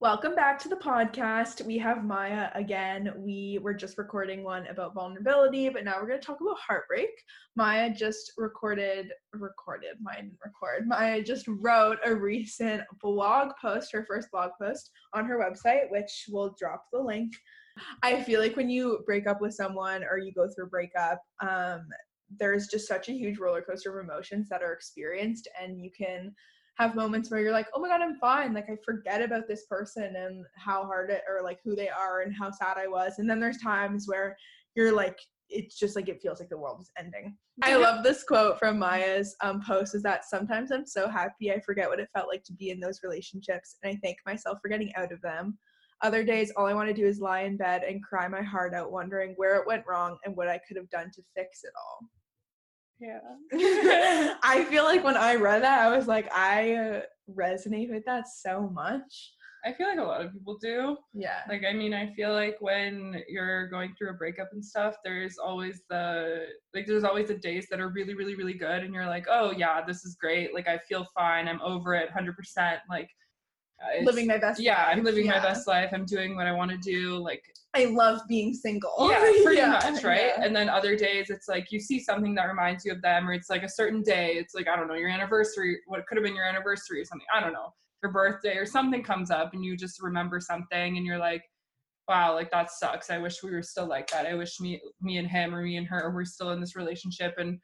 Welcome back to the podcast. We have Maya again. We were just recording one about vulnerability, but now we're going to talk about heartbreak. Maya just recorded, recorded, Maya didn't record. Maya just wrote a recent blog post, her first blog post on her website, which we'll drop the link. I feel like when you break up with someone or you go through a breakup, um, there's just such a huge roller coaster of emotions that are experienced, and you can have moments where you're like, oh my god, I'm fine. Like I forget about this person and how hard it or like who they are and how sad I was. And then there's times where you're like, it's just like it feels like the world is ending. I love this quote from Maya's um, post is that sometimes I'm so happy I forget what it felt like to be in those relationships and I thank myself for getting out of them. Other days, all I want to do is lie in bed and cry my heart out, wondering where it went wrong and what I could have done to fix it all. Yeah. I feel like when I read that, I was like, I resonate with that so much. I feel like a lot of people do. Yeah. Like, I mean, I feel like when you're going through a breakup and stuff, there's always the, like, there's always the days that are really, really, really good. And you're like, oh, yeah, this is great. Like, I feel fine. I'm over it 100%. Like, living my best Yeah, I'm life. living my best life. I'm doing what I want to do. Like, I love being single. yeah, pretty Yeah, much, right? yeah. And then other days, it's like you see something that reminds you of them, or it's like a certain day. It's like I don't know, your anniversary. What could have been your anniversary or something? I don't know, your birthday or something comes up, and you just remember something, and you're like, wow, like that sucks. I wish we were still like that. I wish me, me and him, or me and her, were still in this relationship, and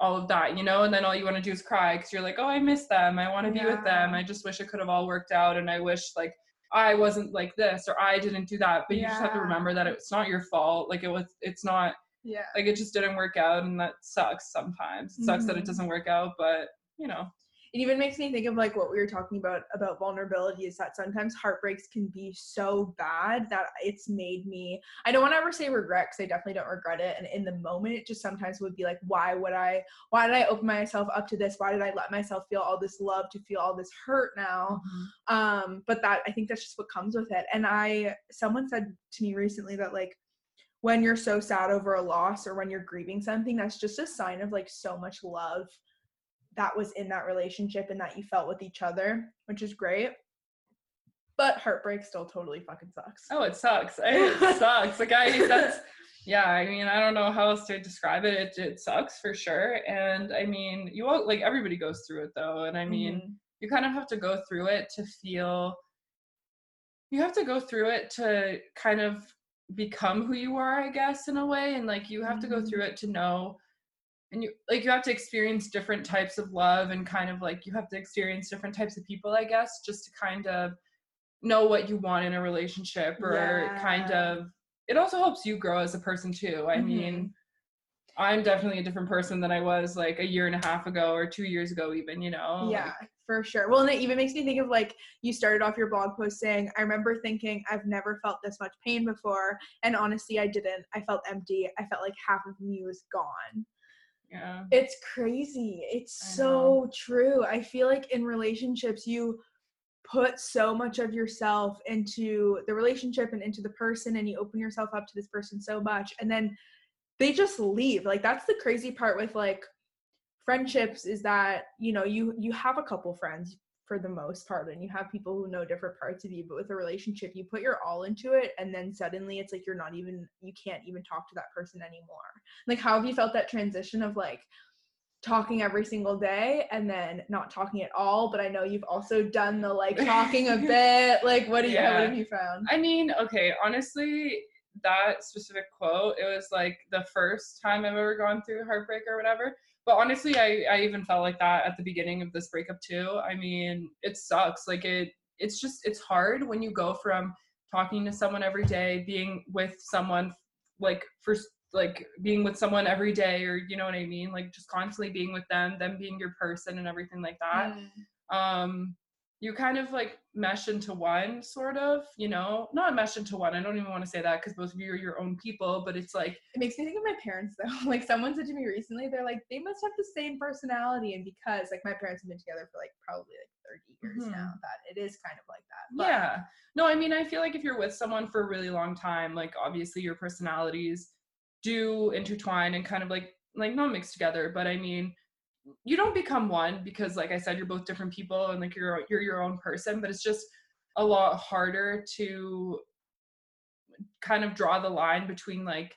all of that, you know. And then all you want to do is cry because you're like, oh, I miss them. I want to be with them. I just wish it could have all worked out, and I wish like. I wasn't like this or I didn't do that, but you just have to remember that it's not your fault. Like it was, it's not Yeah. like it just didn't work out, and that sucks sometimes. It sucks that it Mhm. doesn't work out, but you know, It even makes me think of like what we were talking about about vulnerability is that sometimes heartbreaks can be so bad that it's made me I don't want to ever say regret because I definitely don't regret it and in the moment it just sometimes would be like why would I why did I open myself up to this? Why did I let myself feel all this love to feel all this hurt now? Um but that I think that's just what comes with it and I someone said to me recently that like when you're so sad over a loss or when you're grieving something that's just a sign of like so much love that was in that relationship and that you felt with each other, which is great. But heartbreak still totally fucking sucks. oh, it sucks. It sucks. Like I, that's yeah. I mean, I don't know how else to describe it. It, it sucks for sure. And I mean, you all like everybody goes through it though, and I mean, Mhm. you kind of have to go through it to feel. You have to go through it to kind of become who you are, I guess, in a way, and like you have to go Mhm. through it to know and you like you have to experience different types of love and kind of like you have to experience different types of people i guess just to kind of know what you want in a relationship or kind of it also helps you grow as a person too i Mhm. mean i'm definitely a different person than i was like a year and a half ago or two years ago even you know yeah, like, for sure. Well, and it even makes me think of like you started off your blog post saying, I remember thinking I've never felt this much pain before. And honestly, I didn't. I felt empty. I felt like half of me was gone. Yeah It's crazy. It's so true. I feel like in relationships, you put so much of yourself into the relationship and into the person, and you open yourself up to this person so much, and then they just leave. Like that's the crazy part with like friendships is that you know you you have a couple friends for the most part and you have people who know different parts of you but with a relationship you put your all into it and then suddenly it's like you're not even you can't even talk to that person anymore like how have you felt that transition of like talking every single day and then not talking at all but i know you've also done the like talking a bit like what do you Yeah. what have you found I mean, okay, honestly, that specific quote, it was like the first time I've ever gone through heartbreak or whatever. But honestly, I, I even felt like that at the beginning of this breakup too. I mean, it sucks. Like it it's just it's hard when you go from talking to someone every day, being with someone like for like being with someone every day or you know what I mean? Like just constantly being with them, them being your person and everything like that Mm. um you kind of like mesh into one sort of you know not mesh into one i don't even want to say that because both of you are your own people but it's like It makes me think of my parents though. Like someone said to me recently, they're like, they must have the same personality. And because like my parents have been together for like probably like 30 years Mhm. now, that it is kind of like that. But yeah no i mean i feel like if you're with someone for a really long time like obviously your personalities do intertwine and kind of like like not mix together but i mean you don't become one because like i said you're both different people and like you're you're your own person but it's just a lot harder to kind of draw the line between like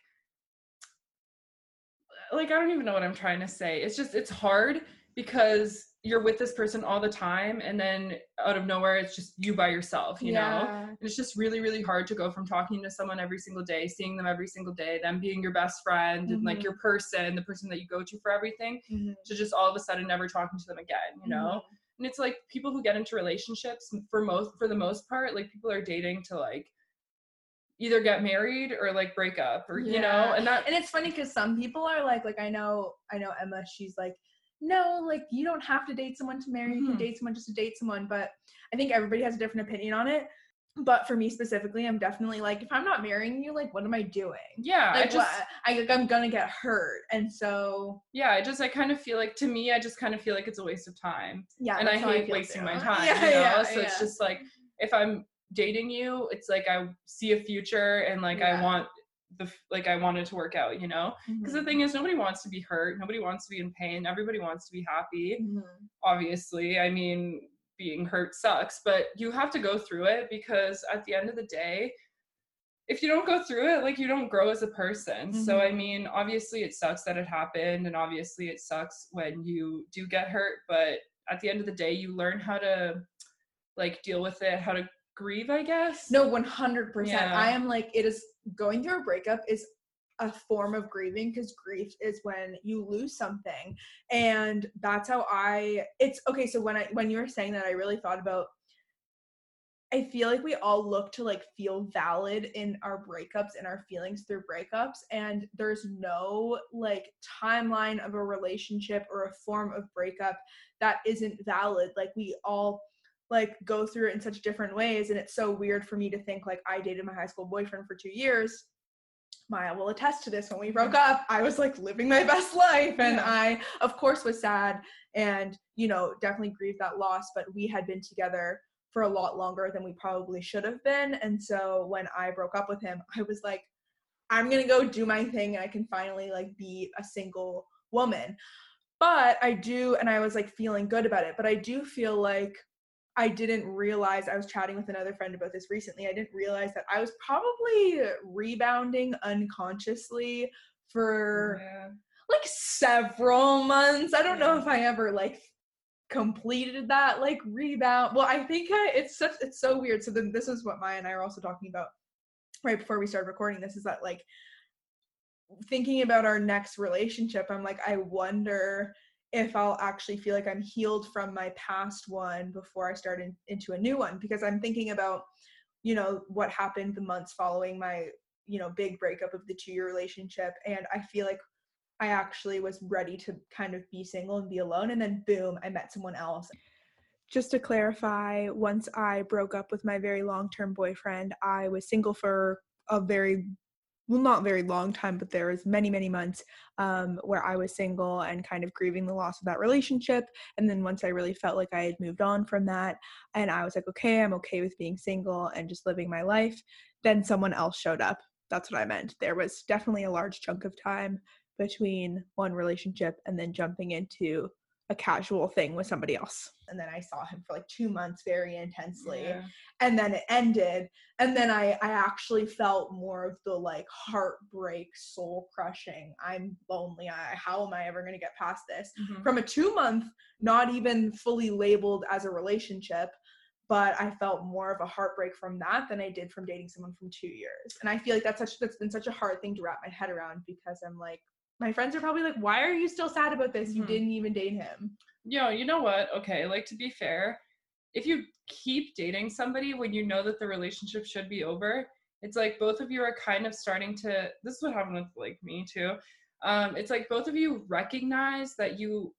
like I don't even know what I'm trying to say. It's just it's hard because you're with this person all the time and then out of nowhere it's just you by yourself, you know? And it's just really really hard to go from talking to someone every single day, seeing them every single day, them being your best friend and like Mhm. your person, the person that you go to for everything, Mhm. to just all of a sudden never talking to them again, you know? Mhm. and it's like people who get into relationships for most for the most part like people are dating to like either get married or like break up or you know and that And it's funny because some people are like, like I know, I know Emma. She's like, no, like you don't have to date someone to marry. You can Mhm. date someone just to date someone. But I think everybody has a different opinion on it. But for me specifically, I'm definitely like, if I'm not marrying you, like, what am I doing? yeah i Like, just what? I, like, I'm gonna get hurt, and so yeah i just i kind of feel like to me i just kind of feel like it's a waste of time yeah. and i hate feel wasting too. my time Yeah, you know yeah, so it's just like if i'm dating you it's like i see a future and like i want the like i wanted to work out you know because the Mhm. thing is nobody wants to be hurt nobody wants to be in pain everybody wants to be happy Mhm. obviously. I mean, being hurt sucks, but you have to go through it because at the end of the day, if you don't go through it, like you don't grow as a person. So, I Mhm. mean, obviously it sucks that it happened, and obviously it sucks when you do get hurt, but at the end of the day, you learn how to like deal with it, how to grieve, I guess. No, one hundred percent. Yeah. I am like it is going through a breakup is a form of grieving because grief is when you lose something, and that's how I. It's okay. So when I when you were saying that, I really thought about. I feel like we all look to like feel valid in our breakups and our feelings through breakups, and there's no like timeline of a relationship or a form of breakup that isn't valid. Like we all like go through it in such different ways and it's so weird for me to think like I dated my high school boyfriend for 2 years. Maya will attest to this when we broke up. I was like living my best life and Yeah. I of course was sad and you know definitely grieved that loss but we had been together for a lot longer than we probably should have been and so when I broke up with him I was like I'm going to go do my thing and I can finally like be a single woman. But I do and I was like feeling good about it but I do feel like I didn't realize I was chatting with another friend about this recently. I didn't realize that I was probably rebounding unconsciously for Yeah. like several months. I don't know if I ever like completed that like rebound. Well, I think I, it's such it's so weird. So then this is what Maya and I are also talking about right before we started recording this is that like thinking about our next relationship, I'm like I wonder if I'll actually feel like I'm healed from my past one before I start in, into a new one because I'm thinking about you know what happened the months following my you know big breakup of the 2 year relationship and I feel like I actually was ready to kind of be single and be alone and then boom I met someone else. Just to clarify, once I broke up with my very long-term boyfriend, I was single for a very well not very long time but there was many many months um, where i was single and kind of grieving the loss of that relationship. And then once i really felt like i had moved on from that and i was like okay i'm okay with being single and just living my life then someone else showed up. That's what i meant. There was definitely a large chunk of time between one relationship and then jumping into a casual thing with somebody else. And then i saw him for like two months very intensely. Yeah. and then it ended. And then i i actually felt more of the like heartbreak soul crushing. I'm lonely. I, how am i ever going to get past this? Mhm. from a two month not even fully labeled as a relationship but i felt more of a heartbreak from that than i did from dating someone from two years. And i feel like that's such that's been such a hard thing to wrap my head around because i'm like my friends are probably like why are you still sad about this you Mhm. didn't even date him Yo, you know what? Okay, like to be fair, if you keep dating somebody when you know that the relationship should be over, it's like both of you are kind of starting to this is what happened with like me too. Um, it's like both of you recognize that you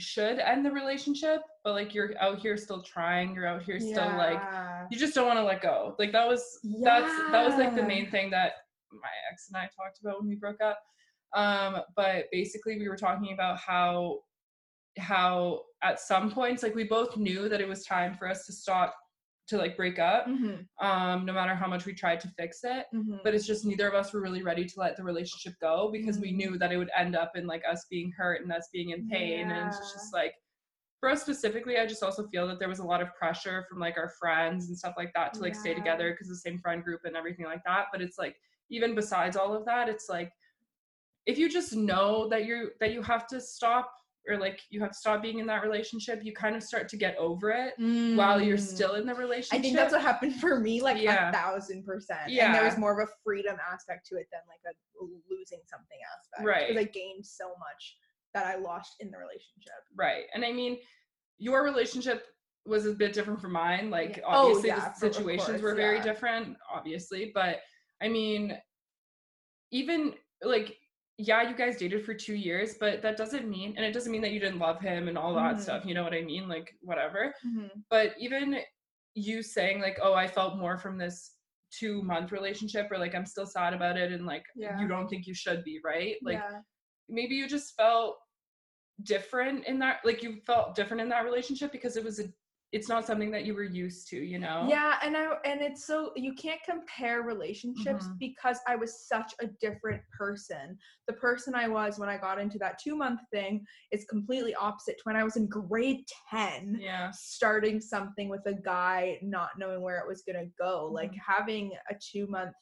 should end the relationship, but like you're out here still trying, you're out here still like you just don't want to let go. Like that was that's that was like the main thing that my ex and I talked about when we broke up. Um, but basically we were talking about how how at some points like we both knew that it was time for us to stop to like break up Mhm, um no matter how much we tried to fix it mhm. but it's just neither of us were really ready to let the relationship go because we Mm. knew that it would end up in like us being hurt and us being in pain and it's just like for us specifically, I just also feel that there was a lot of pressure from like our friends and stuff like that to like stay together because the same friend group and everything like that. But it's like even besides all of that, it's like if you just know that you're that you have to stop or like you have to stop being in that relationship, you kind of start to get over it while you're Mm. still in the relationship. I think that's what happened for me, like Yeah. a thousand percent. And Yeah. there was more of a freedom aspect to it than like a losing something aspect. Right. Because I gained so much that I lost in the relationship. Right. And I mean, your relationship was a bit different from mine. Like, Yeah. Oh, obviously, yeah, the situations course, were very different, obviously. But I mean, even like, yeah, you guys dated for two years, but that doesn't mean, and it doesn't mean that you didn't love him and all that Mhm. stuff. You know what I mean? Like, whatever. Mm-hmm. But even you saying, like, oh, I felt more from this two month relationship, or like, I'm still sad about it, and like, Yeah. you don't think you should be, right? Like, yeah. maybe you just felt different in that like you felt different in that relationship because it was a it's not something that you were used to you know Yeah, and I and it's so you can't compare relationships Mhm. because I was such a different person. The person I was when I got into that 2 month thing is completely opposite to when I was in grade 10 yeah starting something with a guy not knowing where it was going to go. Like Mhm. having a 2 month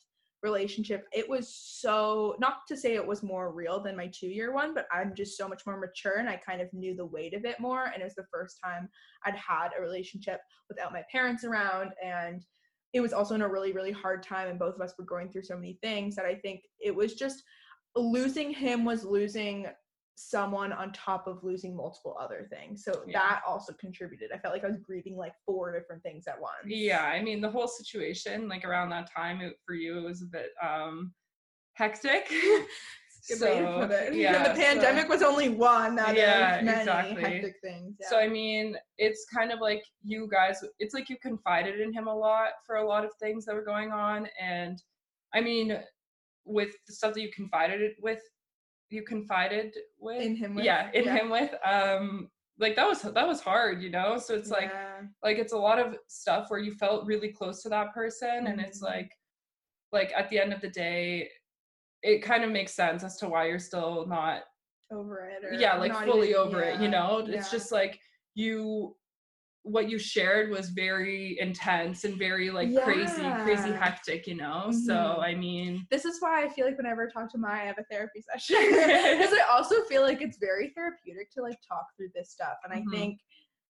relationship, it was so not to say it was more real than my 2 year one, but I'm just so much more mature and I kind of knew the weight of it more and it was the first time I'd had a relationship without my parents around and it was also in a really really hard time and both of us were going through so many things that I think it was just losing him was losing someone on top of losing multiple other things. So Yeah. that also contributed. I felt like I was grieving like four different things at once. yeah i mean the whole situation like around that time it, for you it was a bit um hectic Good way to put it. yeah the pandemic so, was only one out Yeah, of many exactly. hectic things. Yeah. so i mean it's kind of like you guys it's like you confided in him a lot for a lot of things that were going on and i mean with the stuff that you confided with you confided with? In him with, yeah in him with um like that was that was hard you know? So it's like Yeah. like it's a lot of stuff where you felt really close to that person and it's Mhm. like like at the end of the day it kind of makes sense as to why you're still not over it or yeah like fully even- over it you yeah, know? It's just like you what you shared was very intense and very like crazy crazy hectic you know so Mhm. i mean this is why I feel like whenever I talk to Maya, I have a therapy session because I also feel like it's very therapeutic to like talk through this stuff. And Mhm. I think,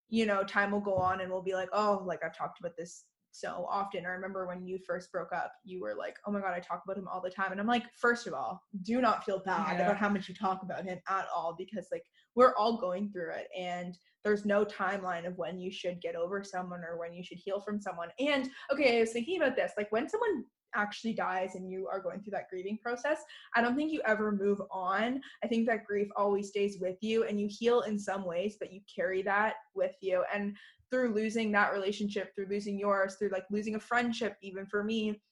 you know, time will go on and we'll be like, oh, like I've talked about this so often. I remember when you first broke up, you were like, oh my God, I talk about him all the time. And I'm like, first of all, do not feel bad Yeah. about how much you talk about him at all because like we're all going through it. And there's no timeline of when you should get over someone or when you should heal from someone. And okay, I was thinking about this like when someone actually dies and you are going through that grieving process, I don't think you ever move on. I think that grief always stays with you and you heal in some ways, but you carry that with you. And through losing that relationship, through losing yours, through like losing a friendship, even for me,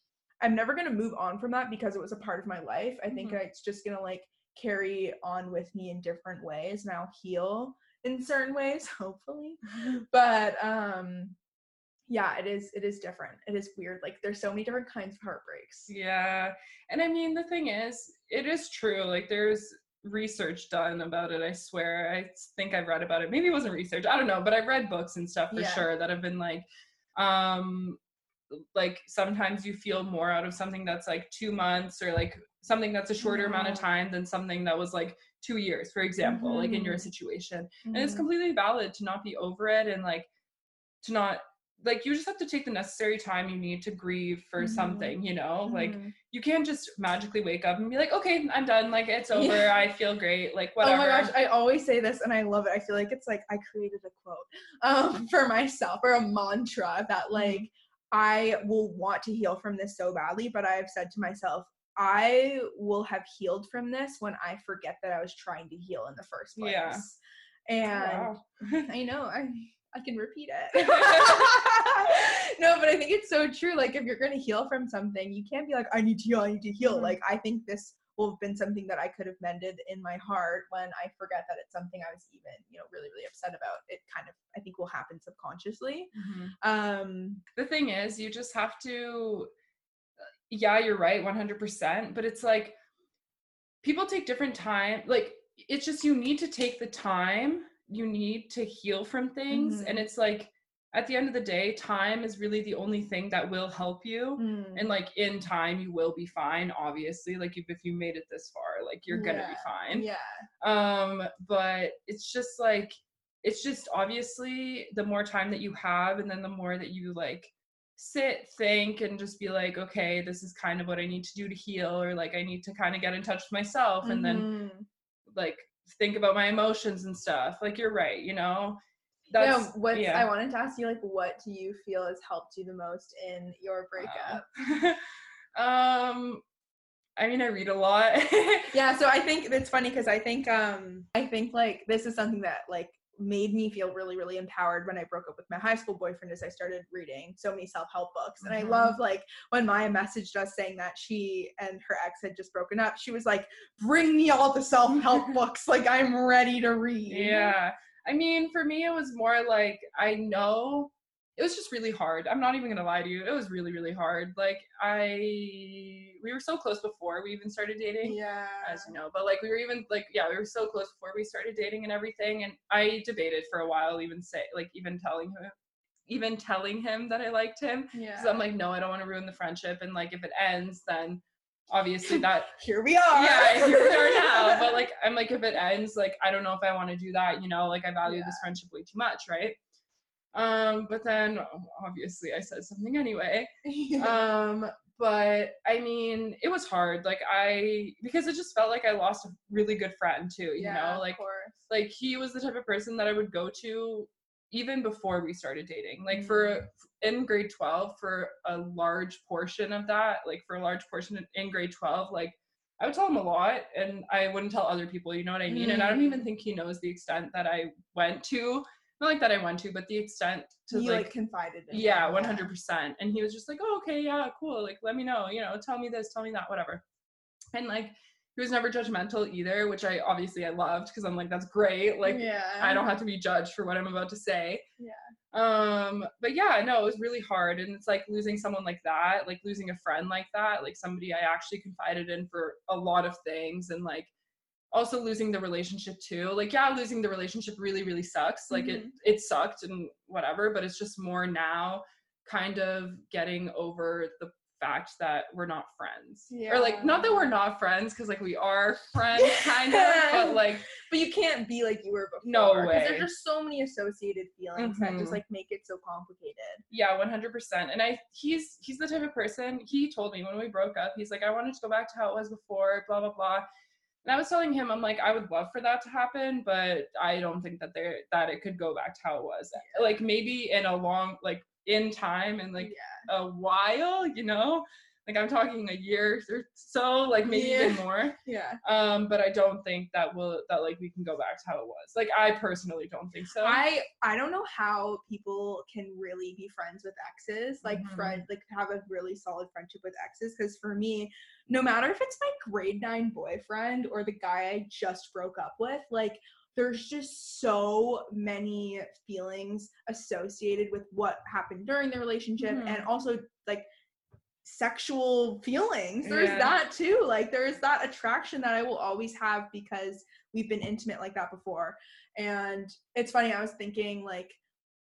I'm never going to move on from that because it was a part of my life. I think Mhm. it's just going to like carry on with me in different ways and I'll heal in certain ways, hopefully. But um yeah, it is it is different. It is weird. Like there's so many different kinds of heartbreaks. Yeah. And I mean, the thing is, it is true. Like, there's research done about it, I swear. I think I've read about it. Maybe it wasn't research. I don't know. But I've read books and stuff for Yeah. sure that have been like, um, like sometimes you feel more out of something that's like two months or like something that's a shorter amount of time than something that was like two years, for example, like in your Mhm. situation and it's Mhm. completely valid to not be over it and like to not like you just have to take the necessary time you need to grieve for Mhm. something you know like Mhm. you can't just magically wake up and be like okay i'm done like it's over Yeah. i feel great like whatever Oh my gosh, I always say this and I love it. I feel like it's like I created a quote um, for myself or a mantra that Mm-hmm. like I will want to heal from this so badly, but I have said to myself, I will have healed from this when I forget that I was trying to heal in the first place. Yeah. And Wow. I know I I can repeat it. no, but I think it's so true. Like if you're gonna heal from something, you can't be like, I need to heal, I need to heal. Mhm. Like I think this will have been something that I could have mended in my heart when I forget that it's something I was even, you know, really, really upset about. It kind of I think will happen subconsciously. Mhm. Um the thing is you just have to yeah you're right 100% but it's like people take different time like it's just you need to take the time you need to heal from things Mhm. and it's like at the end of the day time is really the only thing that will help you Mm. and like in time you will be fine obviously like if, if you made it this far like you're gonna be fine Yeah. um but it's just like it's just obviously the more time that you have and then the more that you like sit think and just be like okay this is kind of what i need to do to heal or like i need to kind of get in touch with myself and then Mhm. like think about my emotions and stuff like you're right you know yeah, what yeah. I wanted to ask you like what do you feel has helped you the most in your breakup? um i mean i read a lot yeah, so I think it's funny because I think um I think like this is something that like made me feel really really empowered when I broke up with my high school boyfriend as I started reading so many self-help books and I Mhm. love like when Maya messaged us saying that she and her ex had just broken up she was like bring me all the self-help books like I'm ready to read Yeah. I mean, for me, it was more like I know it was just really hard. I'm not even gonna lie to you. It was really, really hard. Like I, we were so close before we even started dating, yeah as you know. But like we were even like yeah, we were so close before we started dating and everything. And I debated for a while, even say like even telling him, even telling him that I liked him. yeah Because I'm like, no, I don't want to ruin the friendship. And like if it ends, then obviously that here we are yeah, here we are now. But like, I'm like, if it ends, like, I don't know if I want to do that. You know, like, I value this friendship way too much, right? Um, but then obviously I said something anyway. Um, but I mean, it was hard. Like, I because it just felt like I lost a really good friend too. You yeah, know, like like he was the type of person that I would go to even before we started dating. Like for in grade 12 for a large portion of that, like for a large portion in- grade 12, like I would tell him a lot and I wouldn't tell other people, you know what I mean? And I don't even Mm. think he knows the extent that I went to. Not like that I went to, but the extent to you like, like, confided in yeah, one hundred percent. And he was just like, "Oh, okay, yeah, cool. Like, let me know. You know, tell me this, tell me that, whatever." And like, he was never judgmental either, which I obviously I loved because I'm like, that's great. Like, yeah I don't have to be judged for what I'm about to say. Yeah. Um, but yeah, no, it was really hard. And it's like losing someone like that, like losing a friend like that, like somebody I actually confided in for a lot of things and like also losing the relationship too. Like, yeah, losing the relationship really, really sucks. Like it Mhm. it sucked and whatever, but it's just more now kind of getting over the fact that we're not friends. yeah. Or like not that we're not friends, because like we are friends kind of, but like but you can't be like you were before. no way. There's just so many associated feelings that just Mhm. like make it so complicated. Yeah, one hundred percent. And I he's he's the type of person. He told me when we broke up, he's like, I wanted to go back to how it was before, blah blah blah. And I was telling him, I'm like, I would love for that to happen, but I don't think that there that it could go back to how it was. Like maybe in a long like in time and like yeah. a while, you know. Like I'm talking a year or so, like maybe even more. Yeah. Um, but I don't think that will that like we can go back to how it was. Like I personally don't think so. I I don't know how people can really be friends with exes, like Mhm. friend, like have a really solid friendship with exes. Because for me, no matter if it's my grade nine boyfriend or the guy I just broke up with, like there's just so many feelings associated with what happened during the relationship, Mhm. and also like sexual feelings. There's Yeah. that too. Like there's that attraction that I will always have because we've been intimate like that before. And it's funny, I was thinking like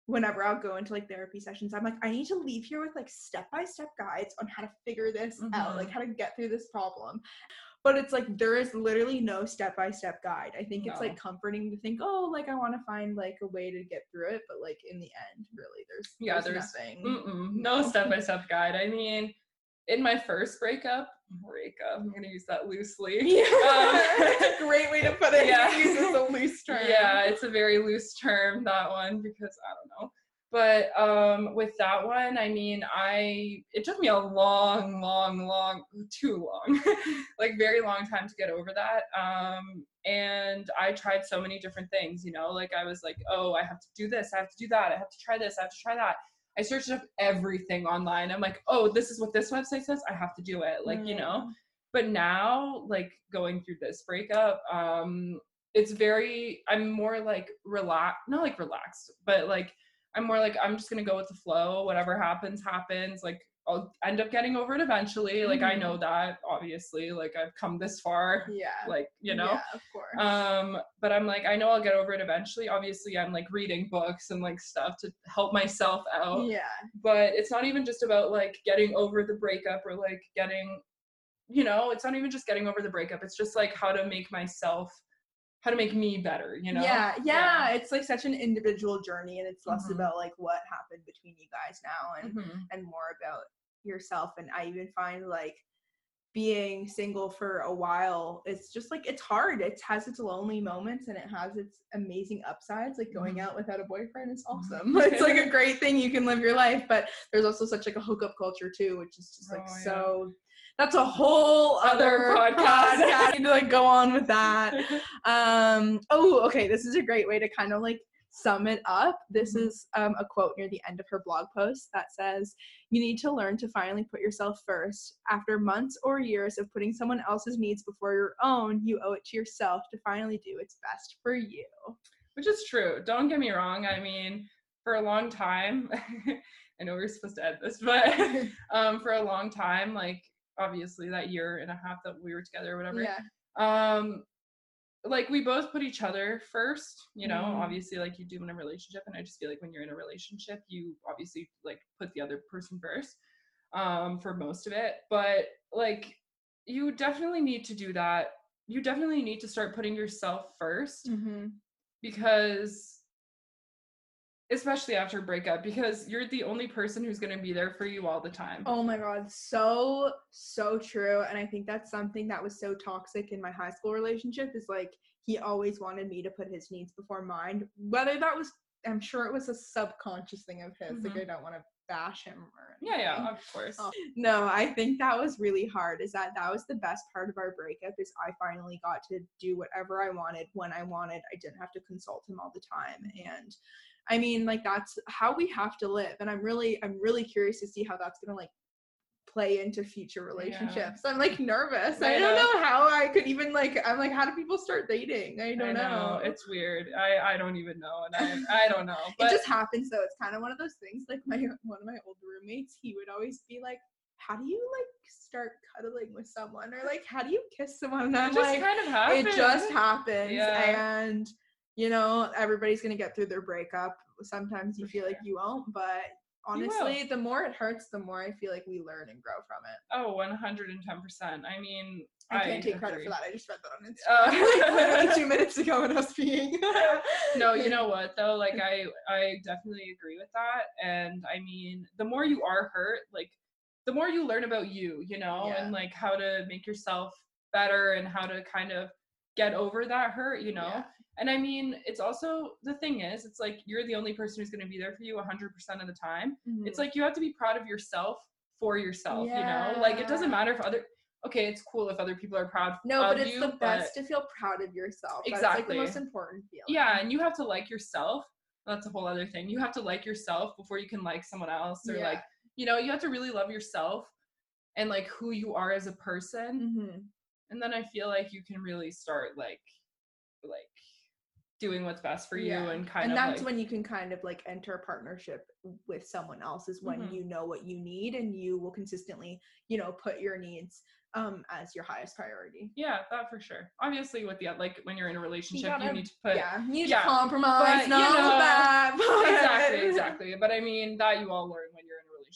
whenever I'll go into like therapy sessions, I'm like, I need to leave here with like step by step guides on how to figure this out, Mhm. like how to get through this problem. But it's like there is literally no step by step guide. I think it's like comforting to think, oh, like I want to find like a way to get through it, but like in the end, really, there's Yeah, there's, there's- nothing. No step by step guide. I mean, in my first breakup, breakup, I'm gonna use that loosely. Yeah, Um, great way to put it. Yeah. Yeah, uses a loose term. Yeah, it's a very loose term that one because I don't know. But um, with that one, I mean, I it took me a long, long, long, too long, like very long time to get over that. Um, and I tried so many different things, you know, like I was like, oh, I have to do this, I have to do that, I have to try this, I have to try that. I searched up everything online. I'm like, oh, this is what this website says. I have to do it. Like, you know, but now like going through this breakup um it's very i'm more like relaxed not like relaxed but like i'm more like i'm just gonna go with the flow whatever happens happens like I'll end up getting over it eventually. Like I Mhm. know that obviously. Like I've come this far. Yeah. Like you know. Yeah, of course. Um, but I'm like, I know I'll get over it eventually. Obviously, I'm like reading books and like stuff to help myself out. yeah. But it's not even just about like getting over the breakup or like getting, you know, it's not even just getting over the breakup. It's just like how to make myself, how to make me better, you know? Yeah, yeah, It's like such an individual journey, and it's less Mhm. about like what happened between you guys now, and Mhm. and more about yourself. And I even find like being single for a while, it's just like it's hard. It has its lonely moments and it has its amazing upsides. Like going Mhm. out without a boyfriend is Mhm. awesome. it's like a great thing you can live your life, but there's also such like a hookup culture too, which is just like Oh, yeah. so. That's a whole Other other podcast. podcast. I need to like go on with that. Um, oh, okay. This is a great way to kind of like sum it up. This Mhm. is um, a quote near the end of her blog post that says, You need to learn to finally put yourself first. After months or years of putting someone else's needs before your own, you owe it to yourself to finally do what's best for you. Which is true. Don't get me wrong. I mean, for a long time, I know we are supposed to end this, but um, for a long time, like obviously that year and a half that we were together or whatever, yeah. um like we both put each other first you know Mhm. obviously like you do in a relationship and i just feel like when you're in a relationship you obviously like put the other person first um for most of it but like you definitely need to do that you definitely need to start putting yourself first Mm-hmm. because especially after a breakup because you're the only person who's going to be there for you all the time Oh my god, so so true. And I think that's something that was so toxic in my high school relationship is like he always wanted me to put his needs before mine. Whether that was I'm sure it was a subconscious thing of his. Like Mhm. I don't want to bash him or yeah yeah of course Oh, No, I think that was really hard. Is that that was the best part of our breakup is I finally got to do whatever I wanted when I wanted. I didn't have to consult him all the time and I mean like that's how we have to live and I'm really I'm really curious to see how that's going to like play into future relationships. I'm like nervous. I, I don't know. know how I could even like I'm like how do people start dating? I don't I know. It's weird. I I don't even know, and I I don't know. But it just happens though. It's kind of one of those things. Like my one of my old roommates, he would always be like, "How do you like start cuddling with someone, or like how do you kiss someone?" And I'm just like, kind of happens. "It just happens." Yeah. And you know, everybody's gonna get through their breakup. Sometimes you feel like you won't, but honestly, the more it hurts, the more I feel like we learn and grow from it. Oh, 110%. I mean, I can't take credit for that. I just read that on Instagram Uh, literally two minutes ago when I was speaking. no, you know what though? Like I I definitely agree with that. And I mean, the more you are hurt, like the more you learn about you, you know, Yeah. and like how to make yourself better and how to kind of get over that hurt, you know. Yeah. And I mean, it's also the thing is, it's like you're the only person who's going to be there for you 100% of the time. It's Mhm. like you have to be proud of yourself for yourself, you know? Like it doesn't matter if other okay, it's cool if other people are proud No, but it's you, the but- best to feel proud of yourself. That's like Exactly. the most important feeling. yeah and you have to like yourself that's a whole other thing you have to like yourself before you can like someone else or Yeah. like you know you have to really love yourself and like who you are as a person hmm and then i feel like you can really start like like doing what's best for you Yeah. and kind and of that's like, when you can kind of like enter a partnership with someone else is when Mhm. you know what you need and you will consistently you know put your needs um as your highest priority yeah that for sure obviously with the like when you're in a relationship you, gotta- need to put yeah you need yeah, to compromise but, not you know, that but- exactly exactly but i mean that you all learn when you're in a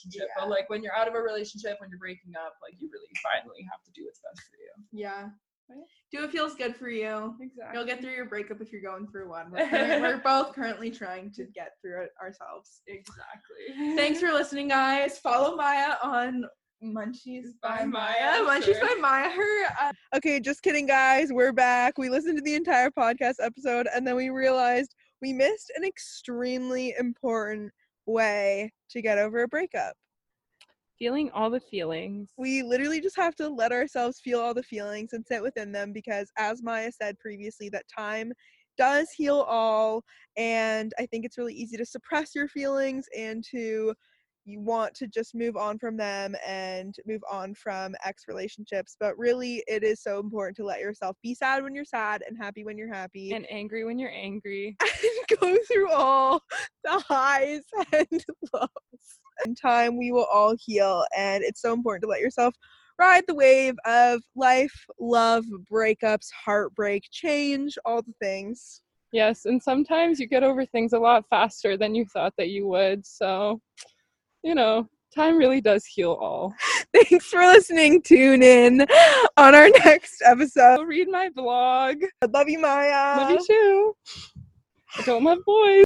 relationship Yeah. but like when you're out of a relationship when you're breaking up like you really finally have to do what's best for you yeah Right? do what feels good for you exactly you'll get through your breakup if you're going through one we're, current- we're both currently trying to get through it ourselves Exactly. Thanks for listening, guys. Follow Maya on Munchies by, By Maya. Maya, Munchies sure. by Maya. Her. Uh, Okay, just kidding, guys. We're back. We listened to the entire podcast episode and then we realized we missed an extremely important way to get over a breakup. Feeling all the feelings. We literally just have to let ourselves feel all the feelings and sit within them because, as Maya said previously, that time does heal all. And I think it's really easy to suppress your feelings and to you want to just move on from them and move on from ex relationships. But really, it is so important to let yourself be sad when you're sad and happy when you're happy and angry when you're angry. and go through all the highs and lows. In time, we will all heal, and it's so important to let yourself ride the wave of life, love, breakups, heartbreak, change, all the things. Yes, and sometimes you get over things a lot faster than you thought that you would. So, you know, time really does heal all. Thanks for listening. Tune in on our next episode. Read my blog. I love you, Maya. Love you too. I don't love boys.